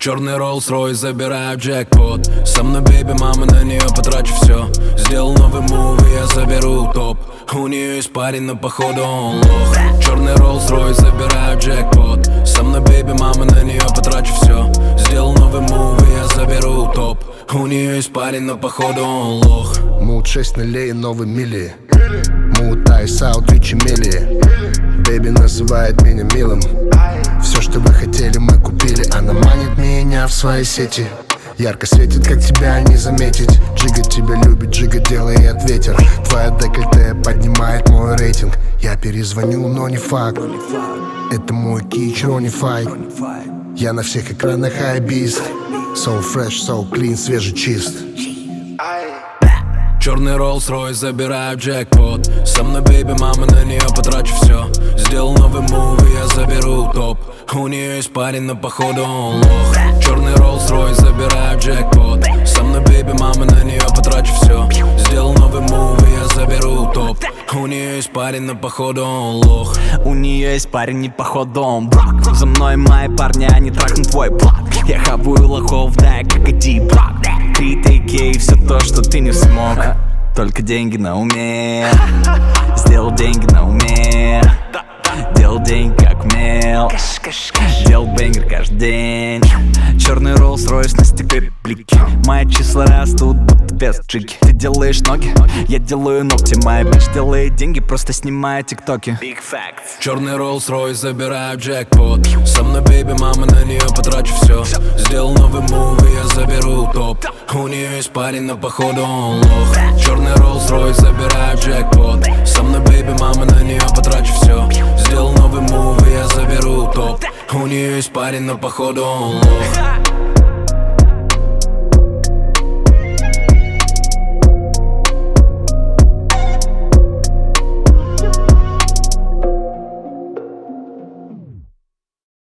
Черный Rolls-Royce, забираю джекпот. Со мной бейби, мама, на нее потрачу все Сделал новый мув, я заберу топ. У нее есть парень, но походу он лох. Черный Rolls-Royce, забираю джекпот. Со мной бейби, мама, на нее потрачу все Сделал новый мув, я заберу топ. У нее есть парень, но походу он лох. Мут 6 нулей, новый мили. Мут айс аут, ричи мили Бэби называет меня милым. Все, что вы хотели, мы меня в свои сети. Ярко светит, как тебя не заметить. Джига тебя любит, Джига делает ветер. Твоя декольте поднимает мой рейтинг. Я перезвоню, но не факт. Это мой кич, Ронни Файт Я на всех экранах хайбист. So fresh, so clean, свежий чист. Черный Rolls-Royce, забираю джекпот. Со мной бейби, мама, на нее потрачу все Сделал новый мув, и я У нее есть парень, но походу? Он лох Черный Rolls-Royce, забираю джекпот. Со мной бейби, мама, на нее потрачу все Сделал новый мув, я заберу топ. У нее есть парень, но походу? Он лох. У нее есть парень, не походу он брак. За мной мои парни, они трахнут твой блок Я хаваю лохов, да, как иди брак Три тейки и все то, что ты не смог. Только деньги на уме. Сделал деньги умел Делал бенгер каждый день. Черный Rolls-Royce на стекле блики. Мои числа растут, будто без джиги Ты делаешь ноги, я делаю ногти. Моя бич делает деньги, просто снимая тиктоки. Big facts. Черный Rolls-Royce, забираю джекпот. Со мной бейби, мама, на нее потрачу все Сделал новый мув, и я заберу топ. У нее есть парень, но походу он лох. Черный Rolls-Royce, нее но походу лох